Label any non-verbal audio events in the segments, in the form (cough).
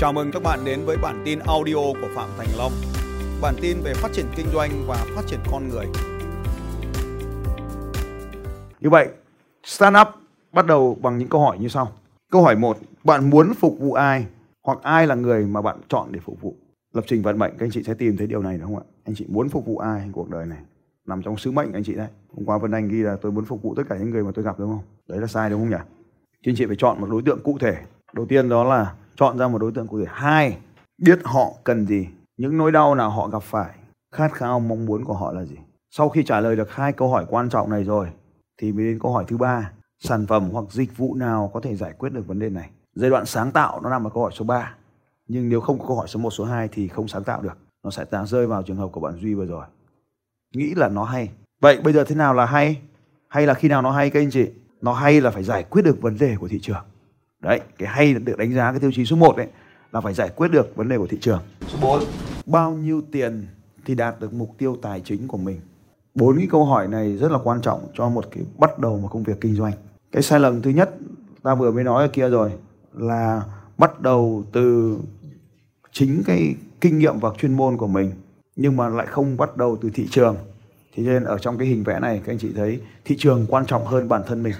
Chào mừng các bạn đến với bản tin audio của Phạm Thành Long. Bản tin về phát triển kinh doanh và phát triển con người. Như vậy, startup bắt đầu bằng những câu hỏi như sau. Câu hỏi 1, bạn muốn phục vụ ai hoặc ai là người mà bạn chọn để phục vụ? Lập trình vận mệnh các anh chị sẽ tìm thấy điều này đúng không ạ? Anh chị muốn phục vụ ai cuộc đời này? Nằm trong sứ mệnh anh chị đấy. Hôm qua Vân Anh ghi là tôi muốn phục vụ tất cả những người mà tôi gặp đúng không? Đấy là sai đúng không nhỉ? Thì anh chị phải chọn một đối tượng cụ thể. Đầu tiên đó là chọn ra một đối tượng cụ thể. Hai, biết họ cần gì, những nỗi đau nào họ gặp phải, khát khao mong muốn của họ là gì. Sau khi trả lời được hai câu hỏi quan trọng này rồi thì mới đến câu hỏi thứ ba, sản phẩm hoặc dịch vụ nào có thể giải quyết được vấn đề này. Giai đoạn sáng tạo nó nằm ở câu hỏi số 3. Nhưng nếu không có câu hỏi số 1, số 2 thì không sáng tạo được. Nó sẽ rơi vào trường hợp của bạn Duy vừa rồi. Nghĩ là nó hay. Vậy bây giờ thế nào là hay? Hay là khi nào nó hay các anh chị? Nó hay là phải giải quyết được vấn đề của thị trường. Đấy, cái hay được đánh giá cái tiêu chí số 1 đấy là phải giải quyết được vấn đề của thị trường. Số 4, bao nhiêu tiền thì đạt được mục tiêu tài chính của mình? Bốn cái câu hỏi này rất là quan trọng cho một cái bắt đầu một công việc kinh doanh. Cái sai lầm thứ nhất ta vừa mới nói ở kia rồi là bắt đầu từ chính cái kinh nghiệm và chuyên môn của mình nhưng mà lại không bắt đầu từ thị trường. Thế nên ở trong cái hình vẽ này các anh chị thấy thị trường quan trọng hơn bản thân mình.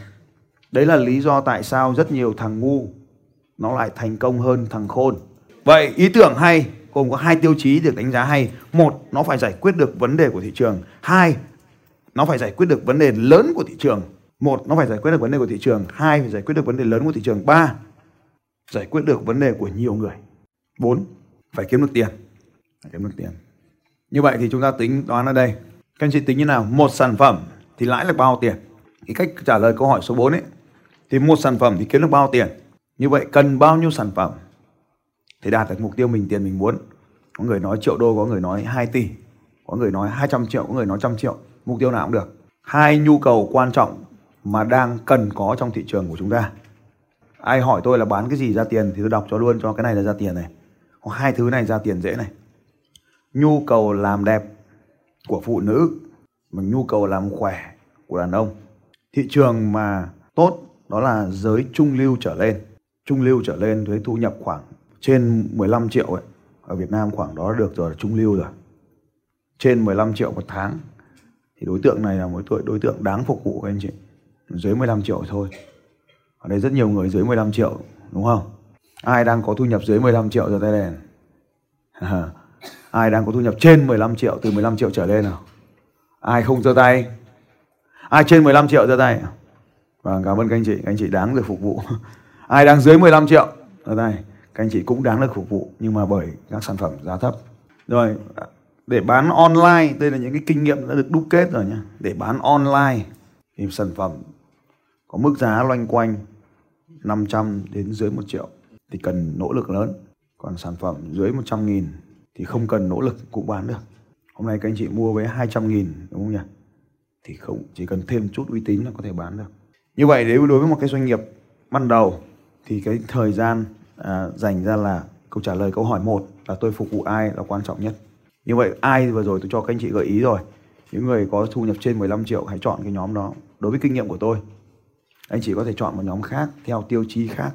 Đấy là lý do tại sao rất nhiều thằng ngu nó lại thành công hơn thằng khôn. Vậy ý tưởng hay gồm có hai tiêu chí được đánh giá hay. Một, nó phải giải quyết được vấn đề của thị trường. Hai, nó phải giải quyết được vấn đề lớn của thị trường. Một, nó phải giải quyết được vấn đề của thị trường. Hai, phải giải quyết được vấn đề lớn của thị trường. Ba, giải quyết được vấn đề của nhiều người. Bốn, phải kiếm được tiền. Phải kiếm được tiền. Như vậy thì chúng ta tính đoán ở đây. Các anh chị tính như nào? Một sản phẩm thì lãi được bao tiền? Cái cách trả lời câu hỏi số 4 ấy thì một sản phẩm thì kiếm được bao tiền? Như vậy cần bao nhiêu sản phẩm thì đạt được mục tiêu mình tiền mình muốn? Có người nói triệu đô, có người nói 2 tỷ, có người nói 200 triệu, có người nói trăm triệu. Mục tiêu nào cũng được. Hai nhu cầu quan trọng mà đang cần có trong thị trường của chúng ta. Ai hỏi tôi là bán cái gì ra tiền thì tôi đọc cho luôn cho cái này là ra tiền này. Hoặc hai thứ này ra tiền dễ này. Nhu cầu làm đẹp của phụ nữ mà nhu cầu làm khỏe của đàn ông. Thị trường mà tốt đó là giới trung lưu trở lên. Trung lưu trở lên với thu nhập khoảng trên 15 triệu ấy. Ở Việt Nam khoảng đó được rồi, trung lưu rồi. Trên 15 triệu một tháng. Thì đối tượng này là một đối tượng đáng phục vụ các anh chị. Dưới 15 triệu thôi. Ở đây rất nhiều người dưới 15 triệu, đúng không? Ai đang có thu nhập dưới 15 triệu giờ tay đèn. (laughs) Ai đang có thu nhập trên 15 triệu, từ 15 triệu trở lên nào? Ai không giơ tay? Ai trên 15 triệu giơ tay? Vâng, cảm ơn các anh chị, các anh chị đáng được phục vụ. (laughs) Ai đang dưới 15 triệu ở đây Các anh chị cũng đáng được phục vụ nhưng mà bởi các sản phẩm giá thấp. Rồi, để bán online, đây là những cái kinh nghiệm đã được đúc kết rồi nhé. Để bán online thì sản phẩm có mức giá loanh quanh 500 đến dưới 1 triệu thì cần nỗ lực lớn. Còn sản phẩm dưới 100 nghìn thì không cần nỗ lực cũng bán được. Hôm nay các anh chị mua với 200 nghìn đúng không nhỉ? Thì không chỉ cần thêm chút uy tín là có thể bán được. Như vậy nếu đối với một cái doanh nghiệp ban đầu thì cái thời gian à, dành ra là câu trả lời câu hỏi một là tôi phục vụ ai là quan trọng nhất. Như vậy ai vừa rồi tôi cho các anh chị gợi ý rồi. Những người có thu nhập trên 15 triệu hãy chọn cái nhóm đó. Đối với kinh nghiệm của tôi, anh chị có thể chọn một nhóm khác theo tiêu chí khác.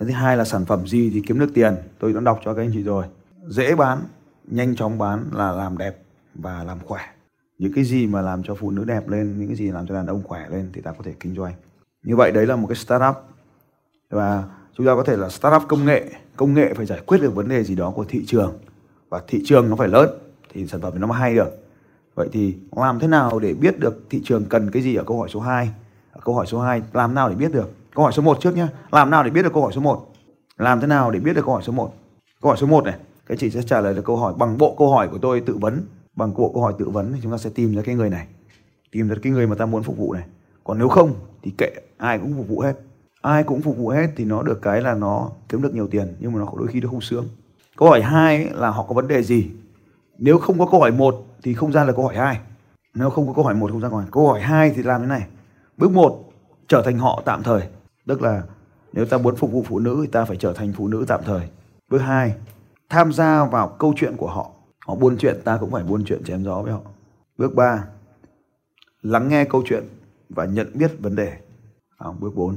Thứ hai là sản phẩm gì thì kiếm được tiền. Tôi đã đọc cho các anh chị rồi. Dễ bán, nhanh chóng bán là làm đẹp và làm khỏe. Những cái gì mà làm cho phụ nữ đẹp lên, những cái gì làm cho đàn ông khỏe lên thì ta có thể kinh doanh. Như vậy đấy là một cái startup. Và chúng ta có thể là startup công nghệ. Công nghệ phải giải quyết được vấn đề gì đó của thị trường. Và thị trường nó phải lớn thì sản phẩm nó mới hay được. Vậy thì làm thế nào để biết được thị trường cần cái gì ở câu hỏi số 2? Ở câu hỏi số 2 làm nào để biết được? Câu hỏi số 1 trước nhé. Làm nào để biết được câu hỏi số 1? Làm thế nào để biết được câu hỏi số 1? Câu hỏi số 1 này, các chị sẽ trả lời được câu hỏi bằng bộ câu hỏi của tôi tự vấn. Bằng bộ câu hỏi tự vấn thì chúng ta sẽ tìm ra cái người này. Tìm ra cái người mà ta muốn phục vụ này. Còn nếu không thì kệ, ai cũng phục vụ hết. Ai cũng phục vụ hết thì nó được cái là nó kiếm được nhiều tiền nhưng mà nó đôi khi nó không sướng. Câu hỏi hai là họ có vấn đề gì? Nếu không có câu hỏi một thì không ra là câu hỏi hai. Nếu không có câu hỏi một không ra câu hỏi. Câu hỏi hai thì làm thế này. Bước một trở thành họ tạm thời. Tức là nếu ta muốn phục vụ phụ nữ thì ta phải trở thành phụ nữ tạm thời. Bước hai tham gia vào câu chuyện của họ. Họ buôn chuyện ta cũng phải buôn chuyện chém gió với họ. Bước ba lắng nghe câu chuyện và nhận biết vấn đề. À, bước 4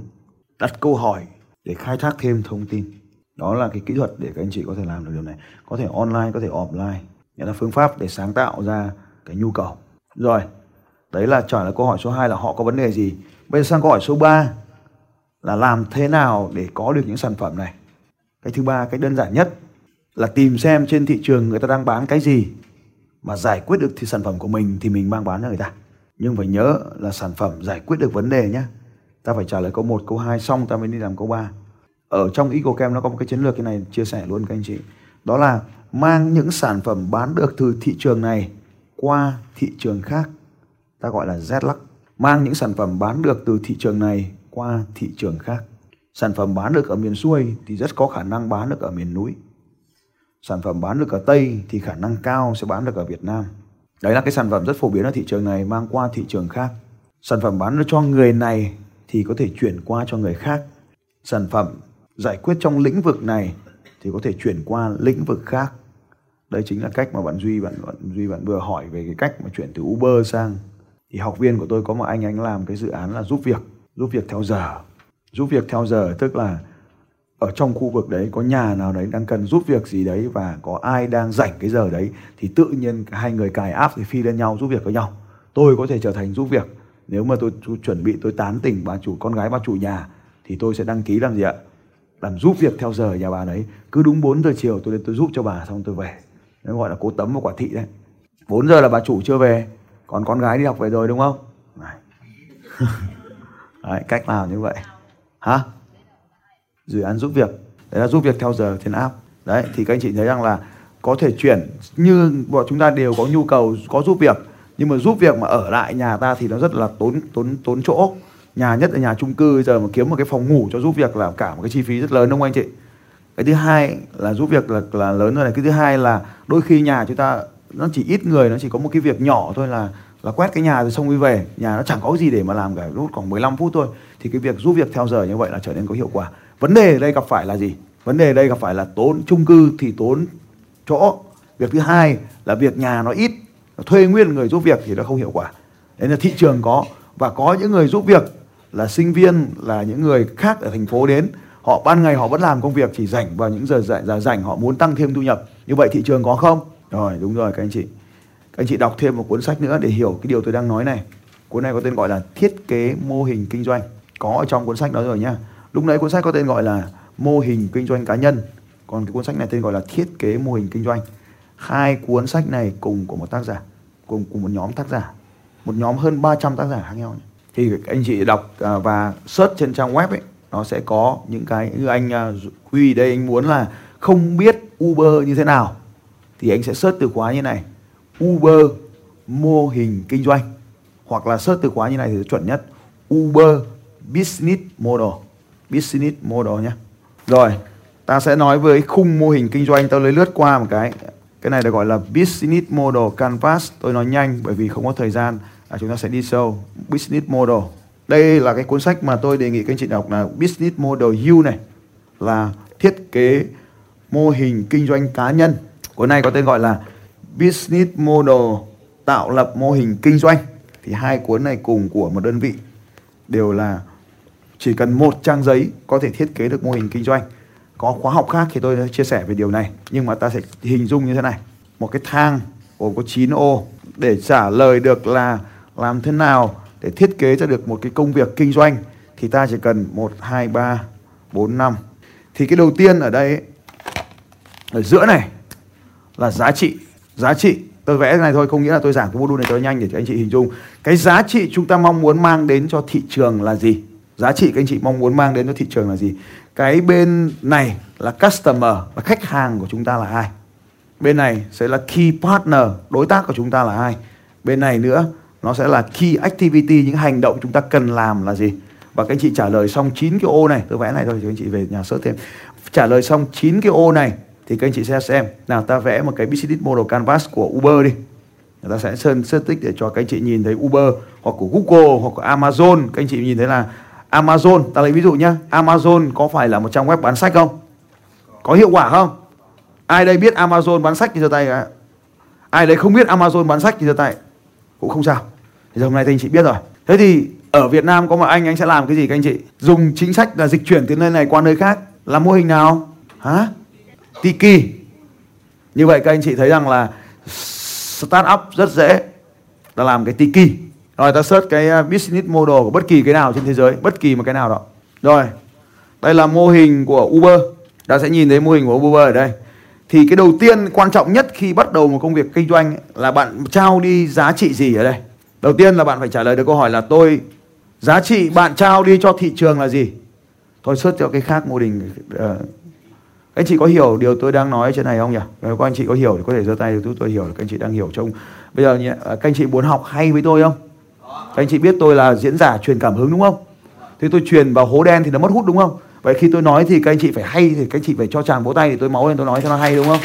đặt câu hỏi để khai thác thêm thông tin. đó là cái kỹ thuật để các anh chị có thể làm được điều này. Có thể online có thể offline. Nghĩa là phương pháp để sáng tạo ra cái nhu cầu. Rồi đấy là trả lời câu hỏi số 2 là họ có vấn đề gì? Bây giờ sang câu hỏi số 3 là làm thế nào để có được những sản phẩm này? Cái thứ ba cái đơn giản nhất là tìm xem trên thị trường người ta đang bán cái gì. Mà giải quyết được thì sản phẩm của mình thì mình mang bán cho người ta nhưng phải nhớ là sản phẩm giải quyết được vấn đề nhé ta phải trả lời câu 1, câu 2 xong ta mới đi làm câu 3 ở trong EcoCam nó có một cái chiến lược cái này chia sẻ luôn các anh chị. Đó là mang những sản phẩm bán được từ thị trường này qua thị trường khác. Ta gọi là z lắc mang những sản phẩm bán được từ thị trường này qua thị trường khác. Sản phẩm bán được ở miền xuôi thì rất có khả năng bán được ở miền núi. Sản phẩm bán được ở Tây thì khả năng cao sẽ bán được ở Việt Nam đấy là cái sản phẩm rất phổ biến ở thị trường này mang qua thị trường khác. Sản phẩm bán cho người này thì có thể chuyển qua cho người khác. Sản phẩm giải quyết trong lĩnh vực này thì có thể chuyển qua lĩnh vực khác. Đây chính là cách mà bạn duy bạn, bạn duy bạn vừa hỏi về cái cách mà chuyển từ uber sang. Thì học viên của tôi có một anh anh làm cái dự án là giúp việc giúp việc theo giờ. Giúp việc theo giờ tức là ở trong khu vực đấy có nhà nào đấy đang cần giúp việc gì đấy và có ai đang rảnh cái giờ đấy thì tự nhiên hai người cài app thì phi lên nhau giúp việc với nhau. Tôi có thể trở thành giúp việc. Nếu mà tôi, chuẩn bị tôi tán tỉnh bà chủ con gái bà chủ nhà thì tôi sẽ đăng ký làm gì ạ? Làm giúp việc theo giờ nhà bà đấy. Cứ đúng 4 giờ chiều tôi đến tôi giúp cho bà xong tôi về. Nó gọi là cố tấm và quả thị đấy. 4 giờ là bà chủ chưa về. Còn con gái đi học về rồi đúng không? (laughs) Đấy, cách làm như vậy? Hả? Dự án giúp việc. Đấy là giúp việc theo giờ trên app đấy, thì các anh chị thấy rằng là có thể chuyển, như bọn chúng ta đều có nhu cầu, có giúp việc, nhưng mà giúp việc mà ở lại nhà ta thì nó rất là tốn tốn tốn chỗ. Nhà nhất là nhà chung cư giờ mà kiếm một cái phòng ngủ cho giúp việc là cả một cái chi phí rất lớn, đúng không anh chị? Cái thứ hai là giúp việc là là lớn rồi này. Cái thứ hai là đôi khi nhà chúng ta, nó chỉ ít người, nó chỉ có một cái việc nhỏ thôi là là quét cái nhà rồi xong đi về. Nhà nó chẳng có gì để mà làm cả lúc khoảng 15 phút thôi. Thì cái việc giúp việc theo giờ như vậy là trở nên có hiệu quả vấn đề ở đây gặp phải là gì? Vấn đề ở đây gặp phải là tốn chung cư thì tốn chỗ. Việc thứ hai là việc nhà nó ít, thuê nguyên người giúp việc thì nó không hiệu quả. Đấy là thị trường có. Và có những người giúp việc là sinh viên, là những người khác ở thành phố đến, họ ban ngày họ vẫn làm công việc, chỉ rảnh vào những giờ rảnh giờ rảnh họ muốn tăng thêm thu nhập. Như vậy thị trường có không? Rồi, đúng rồi, các anh chị. Các anh chị đọc thêm một cuốn sách nữa để hiểu cái điều tôi đang nói này. Cuốn này có tên gọi là thiết kế mô hình kinh doanh. Có ở trong cuốn sách đó rồi nhá lúc nãy cuốn sách có tên gọi là mô hình kinh doanh cá nhân. Còn cái cuốn sách này tên gọi là thiết kế mô hình kinh doanh. Hai cuốn sách này cùng của một tác giả, cùng cùng một nhóm tác giả. Một nhóm hơn 300 tác giả khác nhau thì anh chị đọc à, và search trên trang web ấy, nó sẽ có những cái như anh à, Huy đây anh muốn là không biết Uber như thế nào, thì anh sẽ search từ khóa như này. Uber mô hình kinh doanh. Hoặc là search từ khóa như này thì chuẩn nhất Uber business model business model nhé rồi ta sẽ nói với khung mô hình kinh doanh. Tôi lấy lướt qua một cái. Cái này được gọi là business model canvas. Tôi nói nhanh bởi vì không có thời gian. À, chúng ta sẽ đi sâu business model. Đây là cái cuốn sách mà tôi đề nghị các anh chị đọc là business model U này. Là thiết kế mô hình kinh doanh cá nhân. Cuốn này có tên gọi là business model tạo lập mô hình kinh doanh. Thì hai cuốn này cùng của một đơn vị đều là chỉ cần một trang giấy có thể thiết kế được mô hình kinh doanh. Có khóa học khác thì tôi sẽ chia sẻ về điều này. Nhưng mà ta sẽ hình dung như thế này. Một cái thang gồm có 9 ô để trả lời được là làm thế nào để thiết kế ra được một cái công việc kinh doanh thì ta chỉ cần 1, 2, 3, 4, 5 thì cái đầu tiên ở đây ở giữa này là giá trị. Giá trị tôi vẽ cái này thôi không nghĩa là tôi giảng cái module này cho nhanh để cho anh chị hình dung. Cái giá trị chúng ta mong muốn mang đến cho thị trường là gì? Giá trị các anh chị mong muốn mang đến cho thị trường là gì? Cái bên này là customer là khách hàng của chúng ta là ai? Bên này sẽ là key partner, đối tác của chúng ta là ai? Bên này nữa, nó sẽ là key activity, những hành động chúng ta cần làm là gì? Và các anh chị trả lời xong 9 cái ô này, tôi vẽ này thôi cho anh chị về nhà sớt thêm. Trả lời xong 9 cái ô này thì các anh chị sẽ xem. Nào, ta vẽ một cái business model canvas của Uber đi. Người ta sẽ sơn set tích để cho các anh chị nhìn thấy Uber hoặc của Google hoặc của Amazon. Các anh chị nhìn thấy là Amazon, ta lấy ví dụ nhá. Amazon có phải là một trang web bán sách không? Có hiệu quả không? Ai đây biết Amazon bán sách thì giơ tay cả ai đây không biết Amazon bán sách thì giơ tay. Cũng không sao. Thì giờ hôm nay thì anh chị biết rồi. Thế thì ở Việt Nam có một anh anh sẽ làm cái gì các anh chị? Dùng chính sách là dịch chuyển từ nơi này qua nơi khác. Là mô hình nào? Hả? Tiki. Như vậy các anh chị thấy rằng là start up rất dễ. Là làm cái tiki rồi ta search cái uh, business model của bất kỳ cái nào trên thế giới bất kỳ một cái nào đó. Rồi đây là mô hình của Uber. Ta sẽ nhìn thấy mô hình của Uber ở đây. Thì cái đầu tiên quan trọng nhất khi bắt đầu một công việc kinh doanh là bạn trao đi giá trị gì ở đây? Đầu tiên là bạn phải trả lời được câu hỏi là tôi giá trị bạn trao đi cho thị trường là gì? Thôi search cho cái khác mô hình uh, anh chị có hiểu điều tôi đang nói trên này không nhỉ? Nếu các anh chị có hiểu thì có thể giơ tay tôi tôi hiểu là các anh chị đang hiểu trong bây giờ nhé, ờ, các anh chị muốn học hay với tôi không? Các anh chị biết tôi là diễn giả truyền cảm hứng đúng không? Thì tôi truyền vào hố đen thì nó mất hút đúng không? Vậy khi tôi nói thì các anh chị phải hay thì các anh chị phải cho chàng vỗ tay thì tôi máu lên tôi nói cho nó hay đúng không?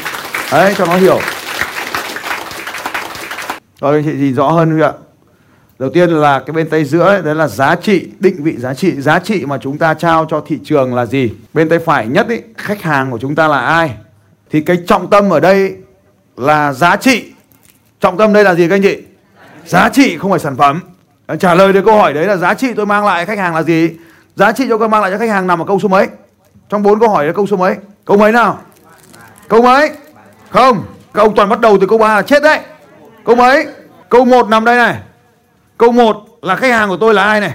Đấy cho nó hiểu. Rồi anh chị gì rõ hơn không ạ? Đầu tiên là cái bên tay giữa đấy là giá trị, định vị giá trị. Giá trị mà chúng ta trao cho thị trường là gì? Bên tay phải nhất ấy, khách hàng của chúng ta là ai? Thì cái trọng tâm ở đây là giá trị. Trọng tâm đây là gì các anh chị? Giá trị không phải sản phẩm. À, trả lời được câu hỏi đấy là giá trị tôi mang lại khách hàng là gì? Giá trị cho tôi mang lại cho khách hàng nằm ở câu số mấy? Trong bốn câu hỏi là câu số mấy? Câu mấy nào? Câu mấy? Không. Các ông toàn bắt đầu từ câu 3 là chết đấy. Câu mấy? Câu 1 nằm đây này. Câu 1 là khách hàng của tôi là ai này?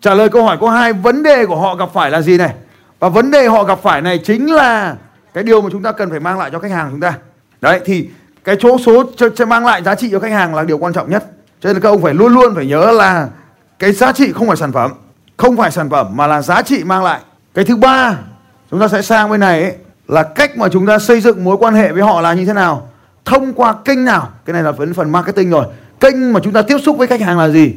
Trả lời câu hỏi câu 2 vấn đề của họ gặp phải là gì này? Và vấn đề họ gặp phải này chính là cái điều mà chúng ta cần phải mang lại cho khách hàng chúng ta. Đấy thì cái chỗ số cho, cho mang lại giá trị cho khách hàng là điều quan trọng nhất. Cho nên các ông phải luôn luôn phải nhớ là cái giá trị không phải sản phẩm, không phải sản phẩm mà là giá trị mang lại. Cái thứ ba chúng ta sẽ sang bên này ấy, là cách mà chúng ta xây dựng mối quan hệ với họ là như thế nào. Thông qua kênh nào? Cái này là phần phần marketing rồi. Kênh mà chúng ta tiếp xúc với khách hàng là gì?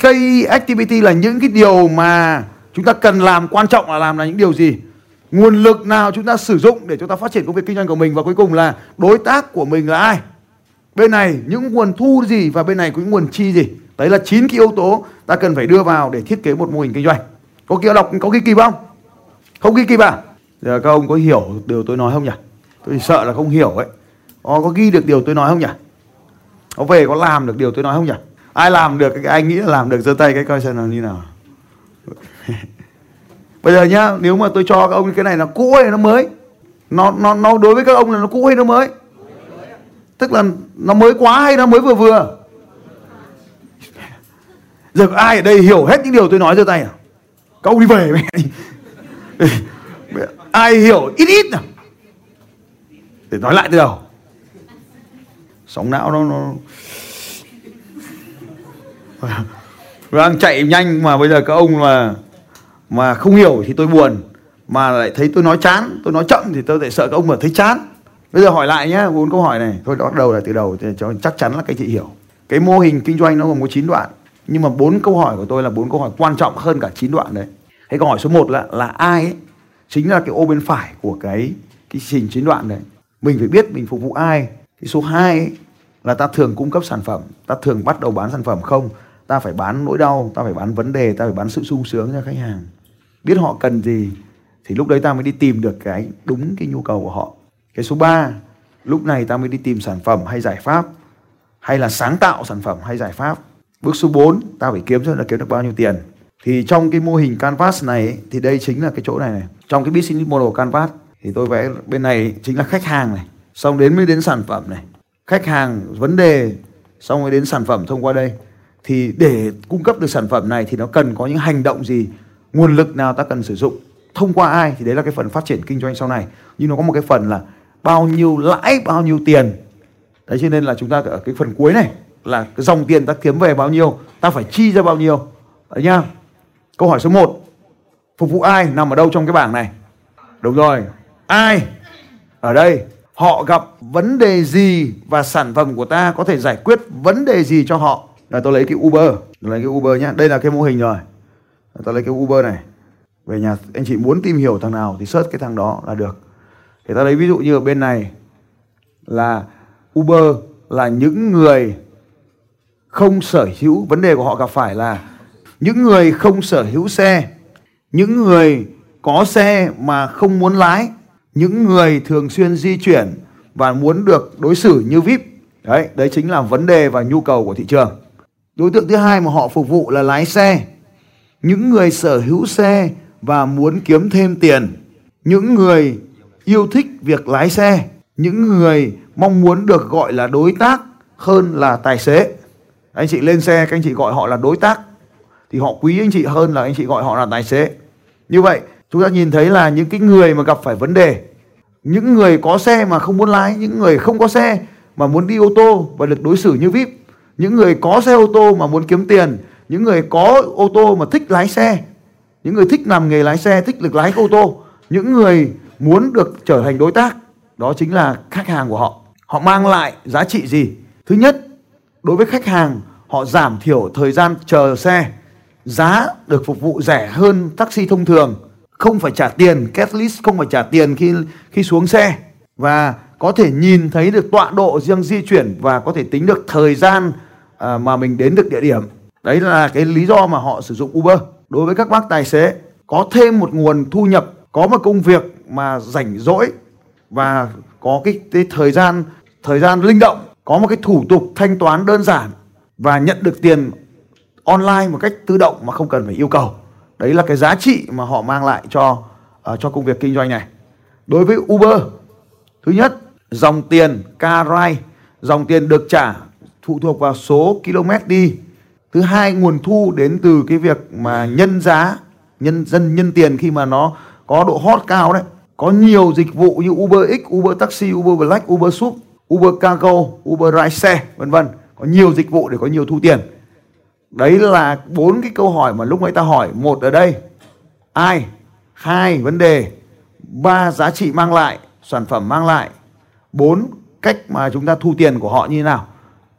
Cây activity là những cái điều mà chúng ta cần làm quan trọng là làm là những điều gì? Nguồn lực nào chúng ta sử dụng để chúng ta phát triển công việc kinh doanh của mình? Và cuối cùng là đối tác của mình là ai? Bên này những nguồn thu gì và bên này có những nguồn chi gì? Đấy là chín cái yếu tố ta cần phải đưa vào để thiết kế một mô hình kinh doanh. Có kia đọc có ghi kịp không không ghi kịp à giờ các ông có hiểu điều tôi nói không nhỉ? Tôi sợ là không hiểu ấy. Ô, có ghi được điều tôi nói không nhỉ? Có về có làm được điều tôi nói không nhỉ? Ai làm được cái anh nghĩ là làm được giơ tay cái coi xem là như nào. (laughs) Bây giờ nhá nếu mà tôi cho các ông cái này là cũ hay nó mới? Nó nó nó đối với các ông là nó cũ hay nó mới? Tức là nó mới quá hay nó mới vừa vừa? Giờ có ai ở đây hiểu hết những điều tôi nói giơ tay à? Các ông đi về (laughs) ai hiểu? Ít ít nào. Để nói lại từ đầu. Sóng não nó nó đang chạy nhanh mà bây giờ các ông mà mà không hiểu thì tôi buồn. Mà lại thấy tôi nói chán, tôi nói chậm thì tôi lại sợ các ông mà thấy chán bây giờ hỏi lại nhé bốn câu hỏi này. Thôi bắt đầu là từ đầu thì cho chắc chắn là các chị hiểu. Cái mô hình kinh doanh nó gồm có 9 đoạn nhưng mà bốn câu hỏi của tôi là bốn câu hỏi quan trọng hơn cả 9 đoạn đấy. Cái câu hỏi số 1 là là ai ấy? Chính là cái ô bên phải của cái cái trình chín đoạn đấy. Mình phải biết mình phục vụ ai. Cái số 2 ấy, là ta thường cung cấp sản phẩm ta thường bắt đầu bán sản phẩm không? Ta phải bán nỗi đau ta phải bán vấn đề ta phải bán sự sung sướng cho khách hàng. Biết họ cần gì thì lúc đấy ta mới đi tìm được cái đúng cái nhu cầu của họ cái số 3 lúc này ta mới đi tìm sản phẩm hay giải pháp hay là sáng tạo sản phẩm hay giải pháp. Bước số 4 ta phải kiếm xem là kiếm được bao nhiêu tiền. Thì trong cái mô hình canvas này ấy, thì đây chính là cái chỗ này này. Trong cái business model canvas thì tôi vẽ bên này chính là khách hàng này. Xong đến mới đến sản phẩm này. Khách hàng vấn đề xong mới đến sản phẩm thông qua đây. Thì để cung cấp được sản phẩm này thì nó cần có những hành động gì nguồn lực nào ta cần sử dụng thông qua ai thì đấy là cái phần phát triển kinh doanh sau này. Nhưng nó có một cái phần là bao nhiêu lãi, bao nhiêu tiền. Đấy, cho nên là chúng ta ở cái phần cuối này là cái dòng tiền ta kiếm về bao nhiêu, ta phải chi ra bao nhiêu. Đấy nhá. Câu hỏi số 1 phục vụ ai nằm ở đâu trong cái bảng này? Đúng rồi. Ai ở đây? Họ gặp vấn đề gì và sản phẩm của ta có thể giải quyết vấn đề gì cho họ? Là tôi lấy cái Uber. Tôi lấy cái Uber nhá. Đây là cái mô hình rồi. Tôi lấy cái Uber này. Về nhà, anh chị muốn tìm hiểu thằng nào thì search cái thằng đó là được thì ta lấy ví dụ như ở bên này là Uber là những người không sở hữu, vấn đề của họ gặp phải là những người không sở hữu xe, những người có xe mà không muốn lái, những người thường xuyên di chuyển và muốn được đối xử như vip đấy đấy chính là vấn đề và nhu cầu của thị trường. Đối tượng thứ hai mà họ phục vụ là lái xe. Những người sở hữu xe và muốn kiếm thêm tiền. Những người yêu thích việc lái xe. Những người mong muốn được gọi là đối tác hơn là tài xế. Anh chị lên xe, các anh chị gọi họ là đối tác. Thì họ quý anh chị hơn là anh chị gọi họ là tài xế. Như vậy, chúng ta nhìn thấy là những cái người mà gặp phải vấn đề, những người có xe mà không muốn lái, những người không có xe mà muốn đi ô tô và được đối xử như vip, những người có xe ô tô mà muốn kiếm tiền, những người có ô tô mà thích lái xe, những người thích làm nghề lái xe, thích được lái ô tô, những người muốn được trở thành đối tác đó chính là khách hàng của họ. Họ mang lại giá trị gì? Thứ nhất đối với khách hàng họ giảm thiểu thời gian chờ xe. Giá được phục vụ rẻ hơn taxi thông thường. Không phải trả tiền catalyst không phải trả tiền khi khi xuống xe. Và có thể nhìn thấy được tọa độ riêng di chuyển và có thể tính được thời gian à, mà mình đến được địa điểm. Đấy là cái lý do mà họ sử dụng Uber. Đối với các bác tài xế có thêm một nguồn thu nhập có một công việc mà rảnh rỗi và có cái, cái thời gian thời gian linh động có một cái thủ tục thanh toán đơn giản và nhận được tiền online một cách tự động mà không cần phải yêu cầu. Đấy là cái giá trị mà họ mang lại cho uh, cho công việc kinh doanh này. Đối với Uber thứ nhất dòng tiền car ride dòng tiền được trả phụ thuộc vào số km đi. Thứ hai nguồn thu đến từ cái việc mà nhân giá nhân dân nhân tiền khi mà nó có độ hot cao đấy. Có nhiều dịch vụ như Uber X, Uber Taxi, Uber Black, Uber Sub, Uber Cargo, Uber Ride Share vân vân. Có nhiều dịch vụ để có nhiều thu tiền. Đấy là bốn cái câu hỏi mà lúc nãy ta hỏi. Một ở đây ai? Hai vấn đề. Ba giá trị mang lại sản phẩm mang lại. Bốn cách mà chúng ta thu tiền của họ như thế nào?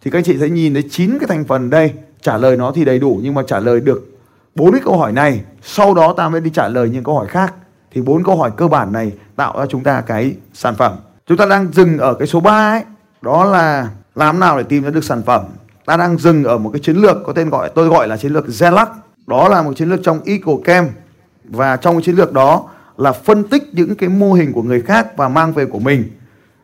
Thì các anh chị sẽ nhìn thấy chín cái thành phần đây. Trả lời nó thì đầy đủ nhưng mà trả lời được bốn cái câu hỏi này. Sau đó ta mới đi trả lời những câu hỏi khác thì bốn câu hỏi cơ bản này tạo ra chúng ta cái sản phẩm. Chúng ta đang dừng ở cái số 3 ấy. Đó là làm nào để tìm ra được sản phẩm? Ta đang dừng ở một cái chiến lược có tên gọi, tôi gọi là chiến lược Zelac đó là một chiến lược trong EcoCam và trong cái chiến lược đó là phân tích những cái mô hình của người khác và mang về của mình.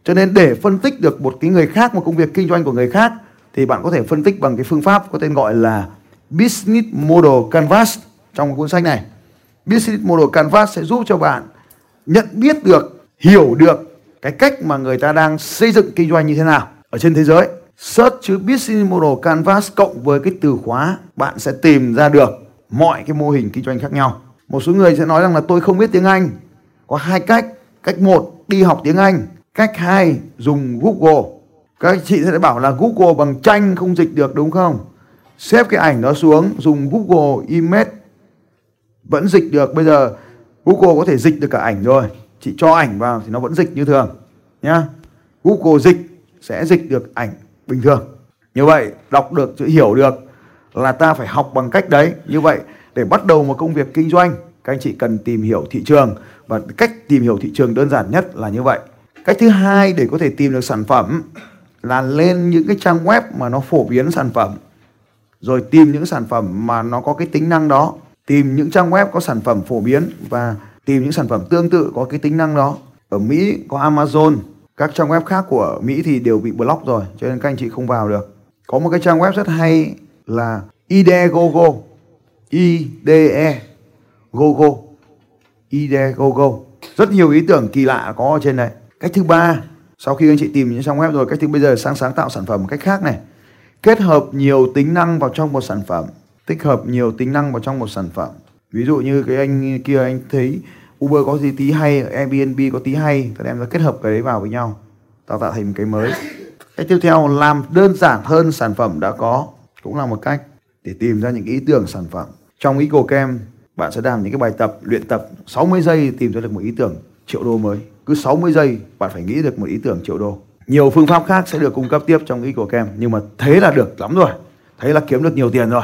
Cho nên để phân tích được một cái người khác, một công việc kinh doanh của người khác, thì bạn có thể phân tích bằng cái phương pháp có tên gọi là Business Model Canvas trong cuốn sách này. Business Model Canvas sẽ giúp cho bạn nhận biết được, hiểu được cái cách mà người ta đang xây dựng kinh doanh như thế nào ở trên thế giới. Search chữ Business Model Canvas cộng với cái từ khóa bạn sẽ tìm ra được mọi cái mô hình kinh doanh khác nhau. Một số người sẽ nói rằng là tôi không biết tiếng Anh. Có hai cách. Cách một đi học tiếng Anh. Cách hai dùng Google. Các chị sẽ bảo là Google bằng tranh không dịch được đúng không? Xếp cái ảnh đó xuống dùng Google Image vẫn dịch được. Bây giờ Google có thể dịch được cả ảnh rồi. Chị cho ảnh vào thì nó vẫn dịch như thường, nhá. Google dịch sẽ dịch được ảnh bình thường. Như vậy, đọc được chữ hiểu được là ta phải học bằng cách đấy. Như vậy, để bắt đầu một công việc kinh doanh, các anh chị cần tìm hiểu thị trường và cách tìm hiểu thị trường đơn giản nhất là như vậy. Cách thứ hai để có thể tìm được sản phẩm là lên những cái trang web mà nó phổ biến sản phẩm, rồi tìm những sản phẩm mà nó có cái tính năng đó tìm những trang web có sản phẩm phổ biến và tìm những sản phẩm tương tự có cái tính năng đó. Ở Mỹ có Amazon, các trang web khác của Mỹ thì đều bị block rồi, cho nên các anh chị không vào được. Có một cái trang web rất hay là IDEGOGO IDE GoGo, IDEGOGO. Rất nhiều ý tưởng kỳ lạ có ở trên này. Cách thứ ba, sau khi anh chị tìm những trang web rồi, cách thứ bây giờ sang sáng tạo sản phẩm một cách khác này. Kết hợp nhiều tính năng vào trong một sản phẩm tích hợp nhiều tính năng vào trong một sản phẩm. Ví dụ như cái anh kia, anh thấy Uber có gì tí hay, Airbnb có tí hay, thì đem ra kết hợp cái đấy vào với nhau, tạo tạo thành một cái mới. Cách tiếp theo, làm đơn giản hơn sản phẩm đã có, cũng là một cách để tìm ra những ý tưởng sản phẩm. Trong EcoCam bạn sẽ làm những cái bài tập, luyện tập 60 giây tìm ra được một ý tưởng triệu đô mới. Cứ 60 giây, bạn phải nghĩ được một ý tưởng triệu đô. Nhiều phương pháp khác sẽ được cung cấp tiếp trong EcoCam nhưng mà thế là được lắm rồi. Thế là kiếm được nhiều tiền rồi.